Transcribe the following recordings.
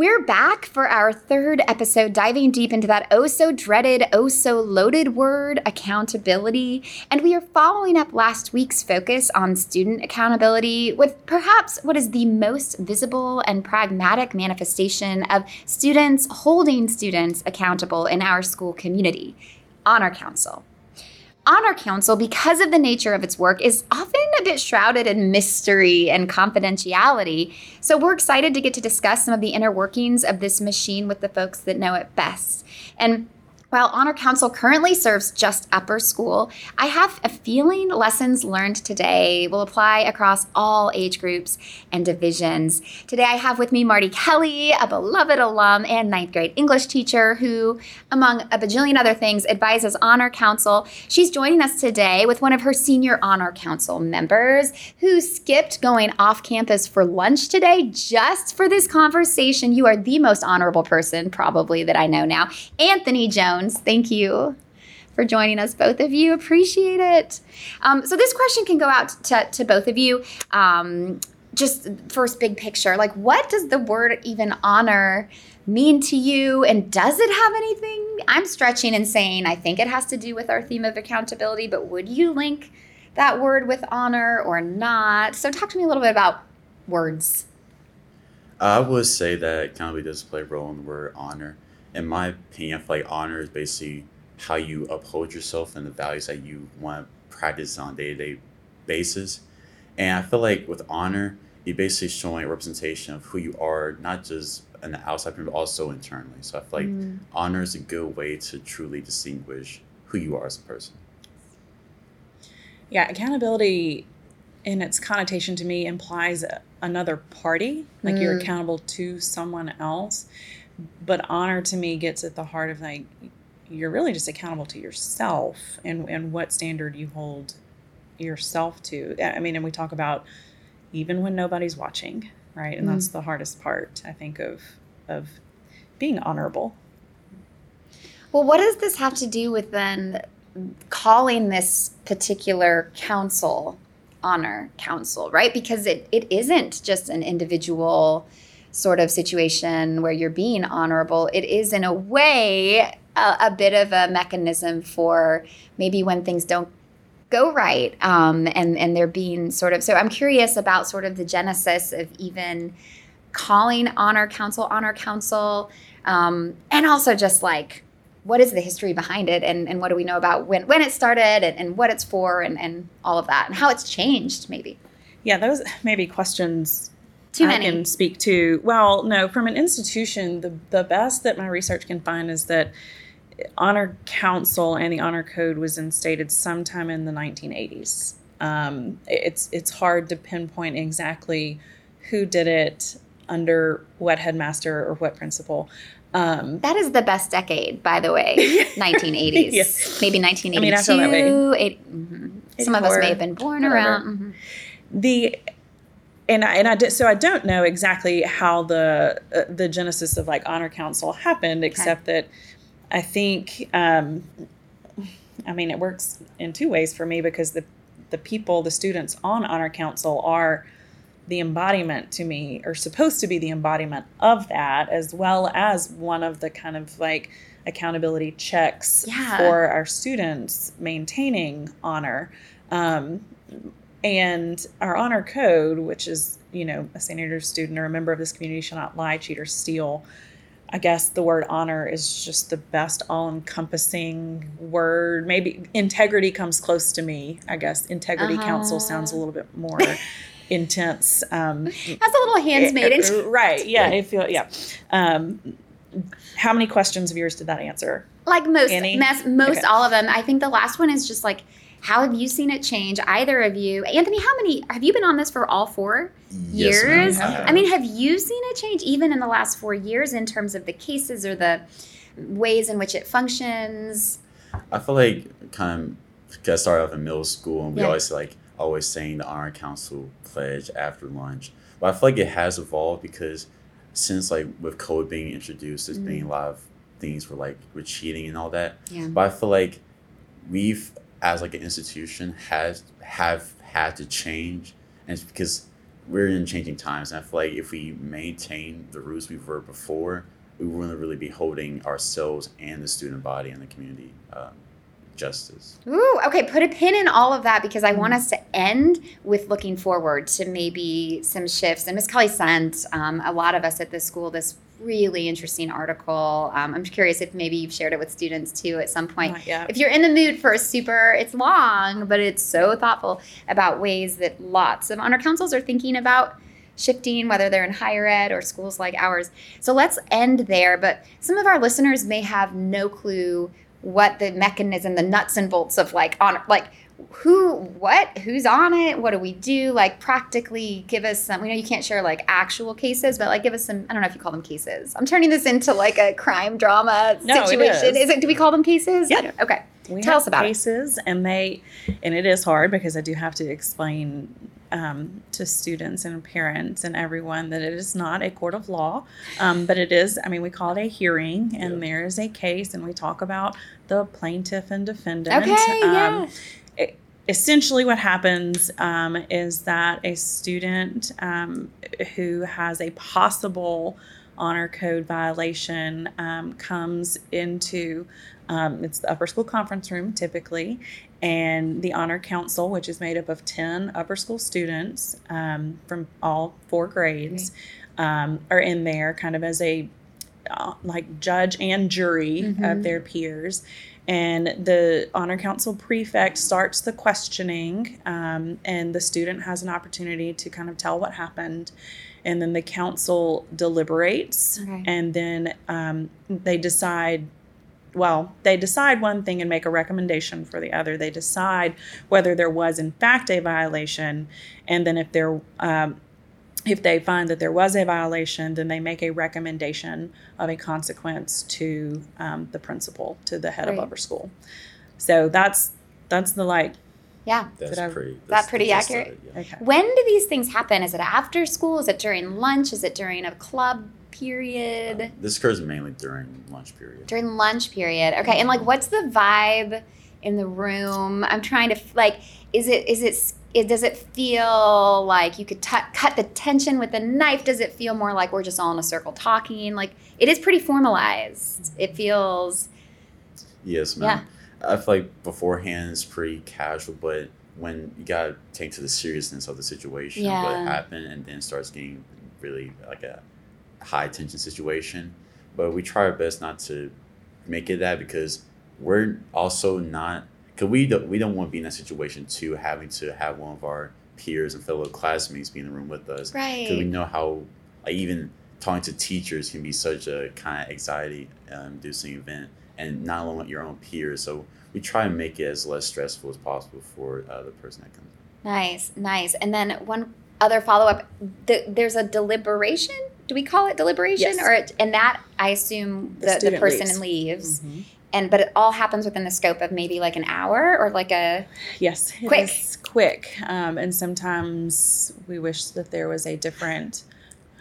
We're back for our third episode, diving deep into that oh so dreaded, oh so loaded word, accountability. And we are following up last week's focus on student accountability with perhaps what is the most visible and pragmatic manifestation of students holding students accountable in our school community Honor Council. Honor Council, because of the nature of its work, is often a bit shrouded in mystery and confidentiality. So we're excited to get to discuss some of the inner workings of this machine with the folks that know it best. And while Honor Council currently serves just upper school, I have a feeling lessons learned today will apply across all age groups and divisions. Today I have with me Marty Kelly, a beloved alum and ninth grade English teacher who, among a bajillion other things, advises Honor Council. She's joining us today with one of her senior Honor Council members who skipped going off campus for lunch today just for this conversation. You are the most honorable person, probably, that I know now. Anthony Jones. Jones. Thank you for joining us, both of you. Appreciate it. Um, so, this question can go out to, to both of you. Um, just first, big picture like, what does the word even honor mean to you? And does it have anything? I'm stretching and saying I think it has to do with our theme of accountability, but would you link that word with honor or not? So, talk to me a little bit about words. I would say that accountability does play a role in the word honor in my opinion, I feel like honor is basically how you uphold yourself and the values that you want to practice on a day to day basis. And I feel like with honor, you're basically showing a representation of who you are, not just in the outside, but also internally. So I feel like mm. honor is a good way to truly distinguish who you are as a person. Yeah, accountability in its connotation to me implies another party, like mm. you're accountable to someone else but honor to me gets at the heart of like you're really just accountable to yourself and and what standard you hold yourself to. I mean, and we talk about even when nobody's watching, right? And mm that's the hardest part, I think, of of being honorable. Well, what does this have to do with then calling this particular council honor council, right? Because it, it isn't just an individual sort of situation where you're being honorable, it is in a way a, a bit of a mechanism for maybe when things don't go right um, and and they're being sort of so i'm curious about sort of the genesis of even calling honor council honor council um, and also just like what is the history behind it and, and what do we know about when, when it started and, and what it's for and, and all of that and how it's changed maybe. Yeah those maybe questions too many. I can speak to. Well, no, from an institution, the the best that my research can find is that honor council and the honor code was instated sometime in the 1980s. Um, it's it's hard to pinpoint exactly who did it under what headmaster or what principal. Um, that is the best decade, by the way. 1980s, yeah. maybe 1982. I mean, I feel that way. Eight, mm-hmm. Some of us may have been born whatever. around. Mm-hmm. The and I, and I did so I don't know exactly how the uh, the genesis of like honor council happened, except okay. that I think um, I mean it works in two ways for me because the the people the students on honor council are the embodiment to me or supposed to be the embodiment of that as well as one of the kind of like accountability checks yeah. for our students maintaining honor um, and our honor code, which is, you know, a. Andrews student or a member of this community shall not lie, cheat, or steal. I guess the word honor is just the best all encompassing word. Maybe integrity comes close to me. I guess integrity uh-huh. council sounds a little bit more intense. Um, That's a little hands made. It, right. Yeah. I feel, yeah. Um, how many questions of yours did that answer? Like most, most, most okay. all of them. I think the last one is just like, how have you seen it change? Either of you, Anthony? How many have you been on this for all four yes, years? I mean, have you seen a change even in the last four years in terms of the cases or the ways in which it functions? I feel like kind of got started off in middle school, and we yeah. always like always saying the honor council pledge after lunch. But I feel like it has evolved because since like with code being introduced, there's mm. been a lot of things for like with cheating and all that. Yeah. But I feel like we've as like an institution has have had to change and it's because we're in changing times, and I feel like if we maintain the roots we were before, we wouldn't really be holding ourselves and the student body and the community um, justice. Ooh, okay. Put a pin in all of that because I want us to end with looking forward to maybe some shifts. And Miss Kelly sent um, a lot of us at the school this really interesting article. Um, I'm curious if maybe you've shared it with students too at some point. If you're in the mood for a super, it's long, but it's so thoughtful about ways that lots of honor councils are thinking about shifting, whether they're in higher ed or schools like ours. So let's end there. But some of our listeners may have no clue what the mechanism, the nuts and bolts of like honor, like who, what, who's on it, what do we do? Like practically give us some. We know you can't share like actual cases, but like give us some. I don't know if you call them cases. I'm turning this into like a crime drama No, it situation. is. it? Do we call them cases? Yeah. Okay. we Tell have us about it. cases and they and it is hard because i do have to explain um, to students and parents and everyone that it is not a court of law um, but it is i mean we call it a hearing and Yeah. there is a case and we talk about the plaintiff and defendant Okay. Um, yeah. it- essentially what happens um, is that a student um, who has a possible honor code violation um, comes into um, it's the upper school conference room typically and the honor council which is made up of 10 upper school students um, from all four grades um, are in there kind of as a uh, like judge and jury Mhm. of their peers. And the honor council prefect starts the questioning um, and the student has an opportunity to kind of tell what happened and then the council deliberates Okay. and then um, they decide well they decide one thing and make a recommendation for the other they decide whether there was in fact a violation and then if there um, if they find that there was a violation, then they make a recommendation of a consequence to um, the principal, to the head Right. of upper school. So that's that's the like. Yeah. That's Did I- pretty. that that's pretty the gist of accurate? it, yeah. Okay. When do these things happen? Is it after school? Is it during lunch? Is it during a club period? Uh, this occurs mainly during lunch period. during lunch period okay and like what's the vibe in the room i'm trying to like is it is it it does it feel like you could t- cut the tension with a knife does it feel more like we're just all in a circle talking like it is pretty formalized it feels Yes, ma'am. I feel like beforehand it's pretty casual, but when you gotta take to the seriousness of the situation, Yeah. what happened, and then starts getting really like a high tension situation. But we try our best not to make it that because we're also not because we don't we don't want to be in that situation too, having to have one of our peers and fellow classmates be in the room with us right? because we know how like even talking to teachers can be such a kind of anxiety um, inducing event and not only your own peers so we try and make it as less stressful as possible for uh, the person that comes nice nice and then one other follow-up th- there's a deliberation do we call it deliberation Yes. or it, and that i assume The the, the, person leaves. leaves Mhm. and but it all happens within the scope of maybe like an hour or like a Yes, Quick. quick. Um, and sometimes we wish that there was a different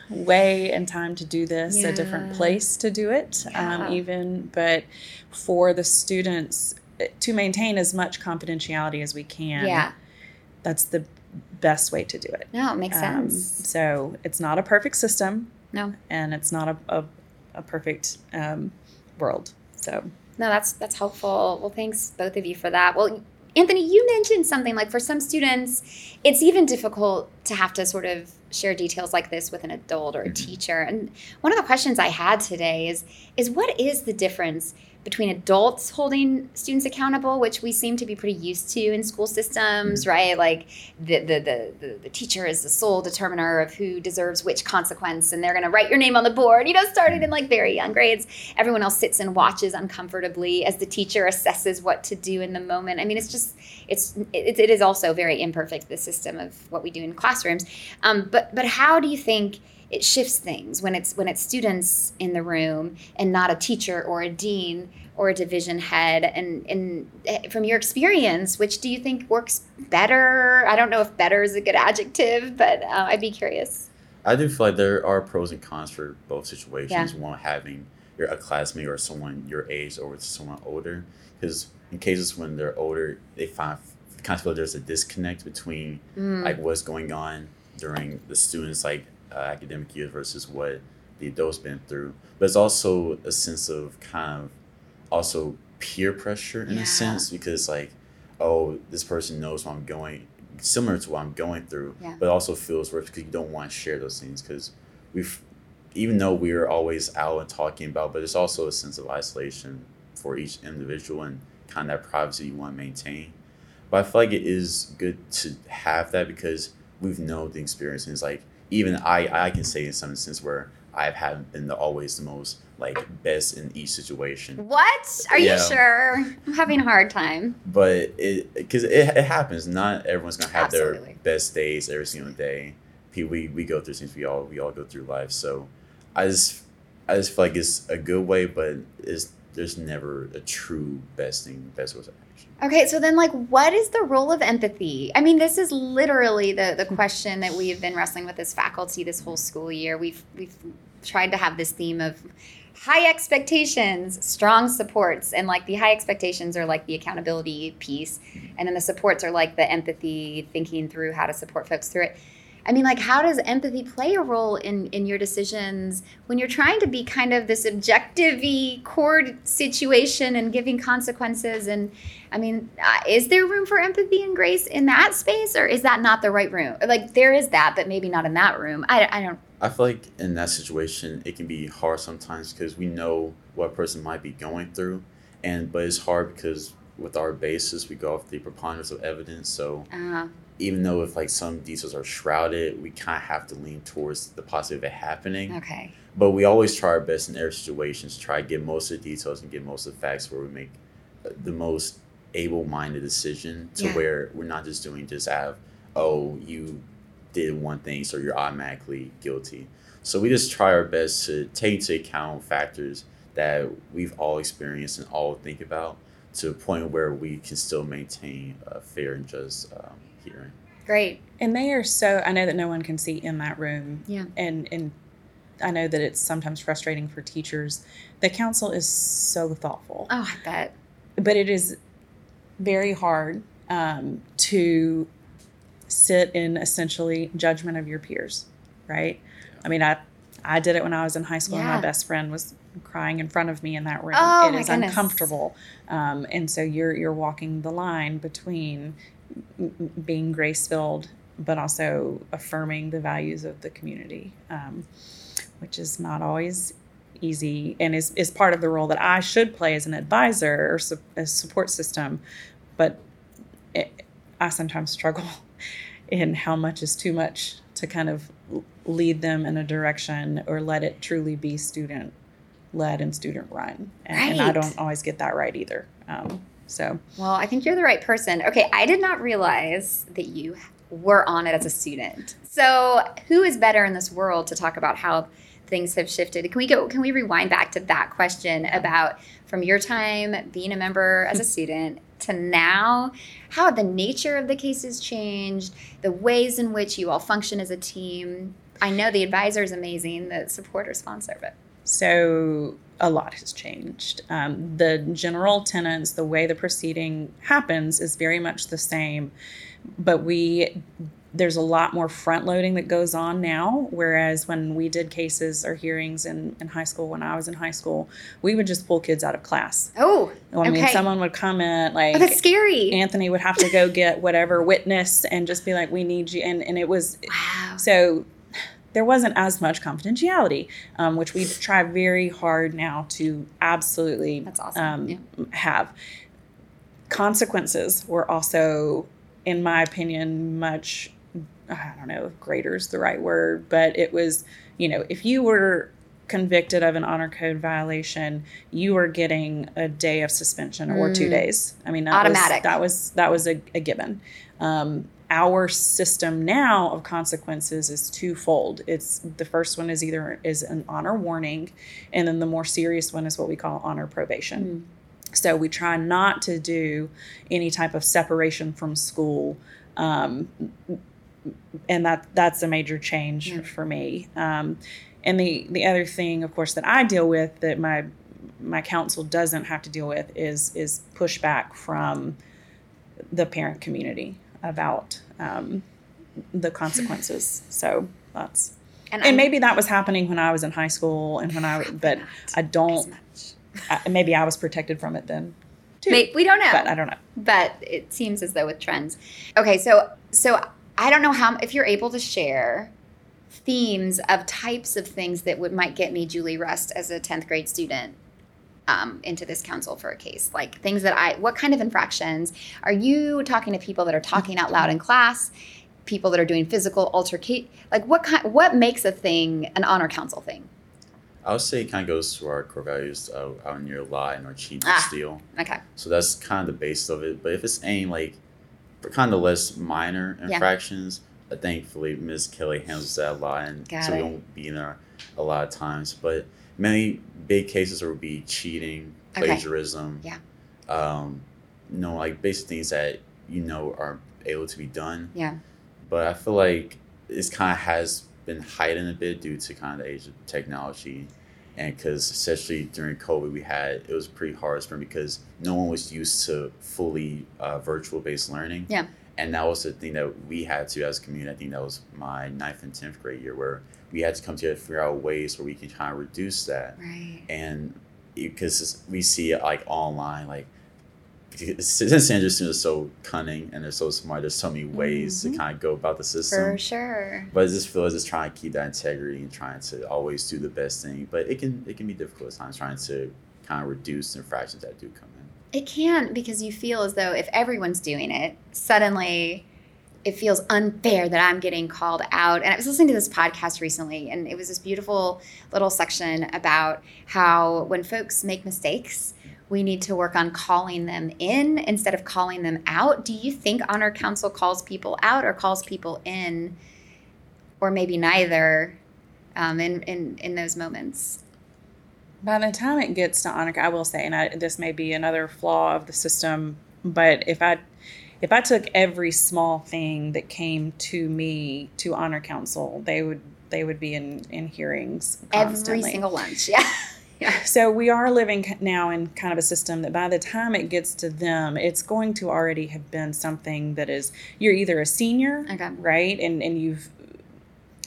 way and time to do this, a different place to do it, Yeah. um, even. But for the students, eh, to maintain as much confidentiality as we can, yeah that's the best way to do it. no it makes Um, sense so it's not a perfect system, no and it's not a, a, a perfect um, world. So no that's that's helpful well thanks both of you for that well anthony you mentioned something like for some students it's even difficult to have to sort of share details like this with an adult or a mm-hmm. teacher. And one of the questions i had today is is what is the difference between adults holding students accountable which we seem to be pretty used to in school systems right? Like the the, the, the, the teacher is the sole determiner of who deserves which consequence and they're going to write your name on the board you know started in like very young grades. Everyone else sits and watches uncomfortably as the teacher assesses what to do in the moment. I mean it's just it's it, it is also very imperfect the system of what we do in classrooms. Um, but but how do you think it shifts things. When it's when it's students in the room and not a teacher or a dean or a division head and and eh, from your experience which do you think works better? I don't know if better is a good adjective but uh, i'd be curious. I do feel like there are pros and cons for both situations. yeah. One having your a classmate or someone your age or someone older, because in cases when they're older, they find kind of feel there's a disconnect between Mm, like what's going on during the students like uh, academic year versus what the adults been through. But it's also a sense of kind of also peer pressure in Yeah. a sense because like, oh, this person knows what I'm going similar to what I'm going through, Yeah. but also feels worse because you don't want to share those things because we've even though we're always out and talking about, but it's also a sense of isolation for each individual and kind of that privacy you want to maintain. But I feel like it is good to have that because we've known the experience and it's like even I I can say in some instance where I've had been the always the most like best in each situation. What? Are Yeah. you sure? I'm having a hard time. But it because it, it happens. Not everyone's gonna have Absolutely. their best days every single day. People we, we go through things. We all we all go through life. So I just I just feel like it's a good way, but it's there's never a true best thing, best action. Okay, so then like what is the role of empathy? I mean, this is literally the the hmm. question that we have been wrestling with as faculty this whole school year. We've we've tried to have this theme of high expectations, strong supports, and like the high expectations are like the accountability piece, hmm. and then the supports are like the empathy, thinking through how to support folks through it. I mean, like, how does empathy play a role in in your decisions when you're trying to be kind of this objective core situation and giving consequences? And I mean, uh, is there room for empathy and grace in that space, or is that not the right room? Like, there is that, but maybe not in that room. I, I don't. I feel like in that situation, it can be hard sometimes because we know what a person might be going through, and but it's hard because with our basis, we go off the preponderance of evidence. So Uh, even though if like some details are shrouded, we kind of have to lean towards the possibility of it happening. okay. But we always try our best in every situation to try to get most of the details and get most of the facts where we make uh, the most able-minded decision to Yeah. where we're not just doing just out of oh you did one thing so you're automatically guilty. So we just try our best to take into account factors that we've all experienced and all think about to a point where we can still maintain a fair and just um, hearing. Great. And they are so I know that no one can see in that room. Yeah. And and I know that it's sometimes frustrating for teachers. The council is so thoughtful. Oh, I bet. But it is very hard um, to sit in essentially judgment of your peers, right? I mean, I I did it when I was in high school and my best friend was crying in front of me in that room. Oh, it my is goodness. uncomfortable. Um, and so you're you're walking the line between m- m- being grace filled but also affirming the values of the community, um, which is not always easy and is, is part of the role that I should play as an advisor or su- a support system. But it, I sometimes struggle in how much is too much to kind of lead them in a direction or let it truly be student led and student run. And, and I don't always get that right either. Um, so Well, I think you're the right person. Okay, I did not realize that you were on it as a student. So, who is better in this world to talk about how things have shifted? Can we go can we rewind back to that question about from your time being a member as a student to now, how the nature of the cases changed, the ways in which you all function as a team? I know the advisor is amazing, the supporter sponsor, but So a lot has changed. Um, the general tenets, the way the proceeding happens, is very much the same, but we there's a lot more front loading that goes on now. Whereas when we did cases or hearings in, in high school, when I was in high school, we would just pull kids out of class. oh, I mean, Okay. someone would comment like, oh that's scary. Anthony would have to go get whatever witness and just be like, we need you. And, and it was, wow. so there wasn't as much confidentiality, um, which we try very hard now to absolutely That's awesome. um, Yeah. have. Consequences were also, in my opinion, much, I don't know if greater is the right word, but it was, you know, if you were convicted of an honor code violation, you were getting a day of suspension or two Mm. days. I mean, that Automatic. Was, that was that was a, a given. Um, our system now of consequences is twofold. It's the first one is either is an honor warning, and then the more serious one is what we call honor probation. So we try not to do any type of separation from school, um, and that that's a major change Yeah. for me. Um, and the the other thing, of course, that I deal with that my my council doesn't have to deal with is is pushback from the parent community about um, the consequences. So that's And, and maybe that was happening when I was in high school and when I but I don't. I, maybe I was protected from it then. Too. May- we don't know. But I don't know. but it seems as though with trends. Okay, so so I don't know how if you're able to share themes of types of things that would might get me Julie Rust as a 10th grade student um, into this council for a case like things that I what kind of infractions are you talking to people that are talking out loud in class people that are doing physical altercate like what kind what makes a thing an honor council thing I would say it kind of goes to our core values uh, out near lie and our cheat and Ah. steal. okay So that's kind of the base of it. But if it's any like kind of less minor Yeah. infractions, uh, thankfully Ms. Kelly handles that a lot, and Got so we won't be in there a lot of times. But many big cases would be cheating, Okay. plagiarism. Yeah. Um, you know, like basic things that you know are able to be done. yeah But I feel like it's kind of has been heightened a bit due to kind of the age of technology. And because especially during COVID, we had it was pretty hard for me because no one was used to fully uh, virtual based learning. Yeah. And that was the thing that we had to as a community. I think that was my ninth and tenth grade year where we had to come together to figure out ways where we can kind of reduce that. Right. And because we see it like online like since Sandra students are so cunning and they're so smart there's so many ways Mhm. to kind of go about the system. for sure. But I just feel as it's trying to keep that integrity and trying to always do the best thing but it can it can be difficult at times trying to kind of reduce the infractions that do come in. It can because you feel as though if everyone's doing it, suddenly it feels unfair that I'm getting called out. And I was listening to this podcast recently, and it was this beautiful little section about how when folks make mistakes, we need to work on calling them in instead of calling them out. Do you think Honor Council calls people out or calls people in, or maybe neither, um, in, in, in those moments? By the time it gets to honor, I will say, and I, this may be another flaw of the system, but if I if I took every small thing that came to me to honor council, they would they would be in in hearings constantly. Every single lunch. Yeah. yeah. So we are living now in kind of a system that by the time it gets to them, it's going to already have been something that is you're either a senior, Okay. right, and and you've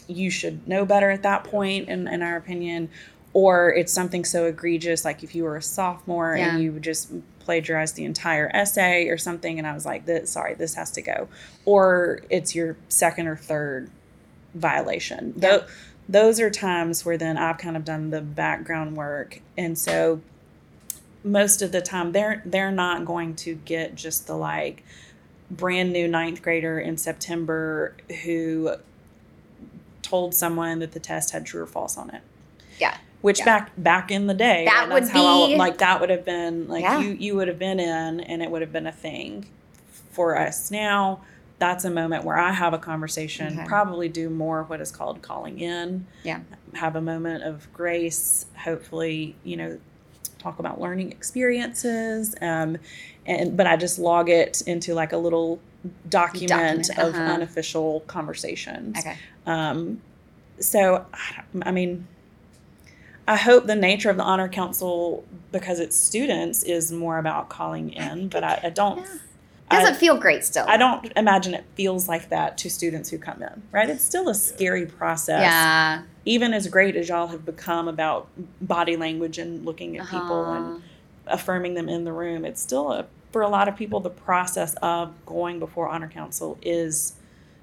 you should know better at that point, in in our opinion, or it's something so egregious like if you were a sophomore Yeah. and you just plagiarized the entire essay or something, and I was like, this, sorry, this has to go, or it's your second or third violation. Yeah. Tho- those are times where then I've kind of done the background work, and so most of the time they're they're not going to get just the like brand new ninth grader in September who told someone that the test had true or false on it. Yeah. Which Yeah. back back in the day, That would be- like that would have been like Yeah. you you would have been in, and it would have been a thing for us now. That's a moment where I have a conversation, Okay. probably do more what is called calling in. Yeah. Have a moment of grace, hopefully, you know, talk about learning experiences. Um, and but I just log it into like a little document, Document, of uh-huh. unofficial conversations. Okay. Um, so, I I mean, I hope the nature of the honor council, because it's students, is more about calling in. But I, I don't. Yeah. Doesn't I, feel great still. I don't imagine it feels like that to students who come in. Right? It's still a scary process. Yeah. Even as great as y'all have become about body language and looking at people and Uh-huh. affirming them in the room, it's still a, for a lot of people the process of going before honor council is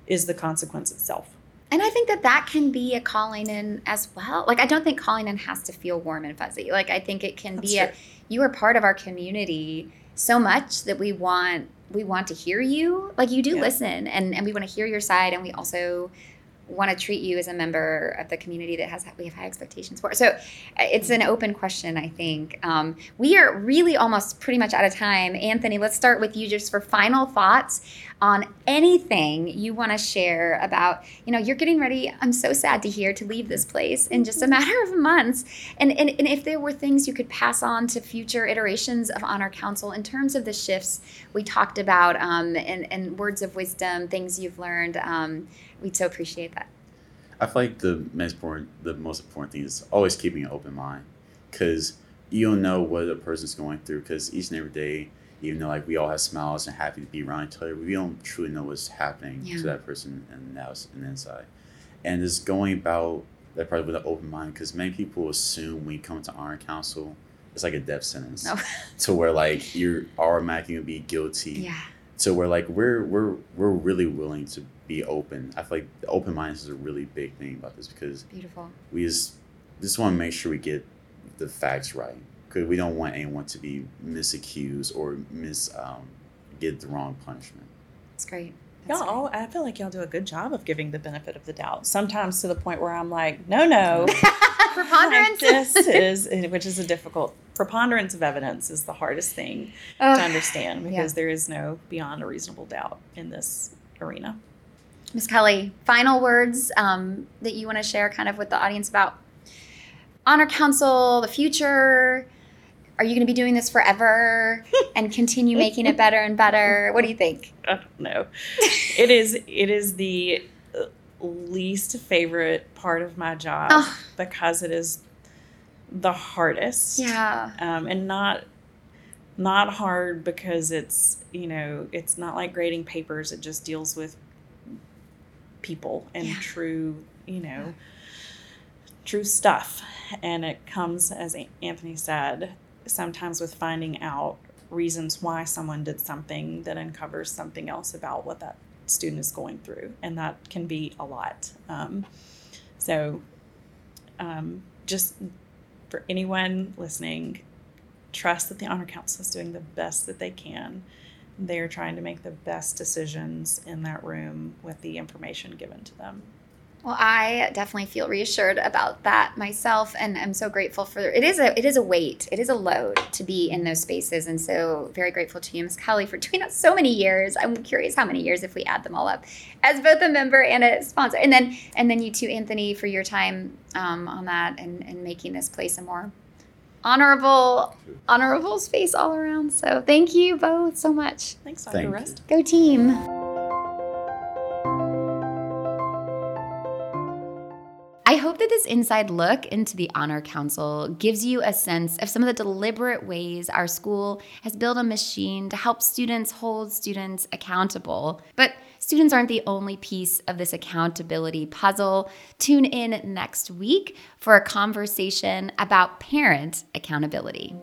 is the consequence itself. And I think that that can be a calling in as well. Like I don't think calling in has to feel warm and fuzzy. Like I think it can That's be a you are part of our community so much that we want we want to hear you. Like you do Yeah. listen and and we want to hear your side and we also want to treat you as a member of the community that has we have high expectations for. So uh, it's an open question, I think. Um, we are really almost pretty much out of time. Anthony, let's start with you just for final thoughts on anything you want to share about, you know, you're getting ready. I'm so sad to hear to leave this place in just a matter of months. And, and, and if there were things you could pass on to future iterations of Honor Council in terms of the shifts we talked about um, and, and words of wisdom, things you've learned, um, we'd so appreciate that. I feel like the most important, the most important thing is always keeping an open mind, because you don't know what a person's going through. Because each and every day, even though like we all have smiles and happy to be around each other, we don't truly know what's happening Yeah. to that person and now and inside. And just going about that probably with an open mind because many people assume when you come to honor council, it's like a death sentence No. to where like you're automatically gonna be guilty. yeah. So we're like we're we're we're really willing to be open. I feel like open mindedness is a really big thing about this because Beautiful. we just just want to make sure we get the facts right because we don't want anyone to be misaccused or mis um, get the wrong punishment. That's great. That's Y'all, I feel like y'all do a good job of giving the benefit of the doubt. Sometimes to the point where I'm like, no, no. great. Preponderance. this is, which is a difficult preponderance of evidence is the hardest thing to Ugh. understand yeah. because there is no beyond a reasonable doubt in this arena. Ms. Kelly, final words um, that you want to share kind of with the audience about Honor Council, the future. Are you going to be doing this forever and continue making it better and better? What do you think? I don't know. it is it is the uh, least favorite part of my job Oh. because it is the hardest. Yeah. um, and not not hard because it's you know it's not like grading papers it just deals with people and Yeah. true you know true stuff and it comes as anthony said sometimes with finding out reasons why someone did something that uncovers something else about what that student is going through and that can be a lot um, so um, just for anyone listening, trust that the Honor Council is doing the best that they can. They are trying to make the best decisions in that room with the information given to them. Well, I definitely feel reassured about that myself, and I'm so grateful for it. Is a it is a weight, it is a load to be in those spaces, and so very grateful to you, Ms. Kelly, for doing that so many years. I'm curious how many years if we add them all up, as both a member and a sponsor, and then and then you too, Anthony, for your time um, on that and and making this place a more honorable honorable space all around. So thank you both so much. Thanks, Dr. Thank you. Rust. Go team. That this inside look into the Honor Council gives you a sense of some of the deliberate ways our school has built a machine to help students hold students accountable. But students aren't the only piece of this accountability puzzle. Tune in next week for a conversation about parent accountability.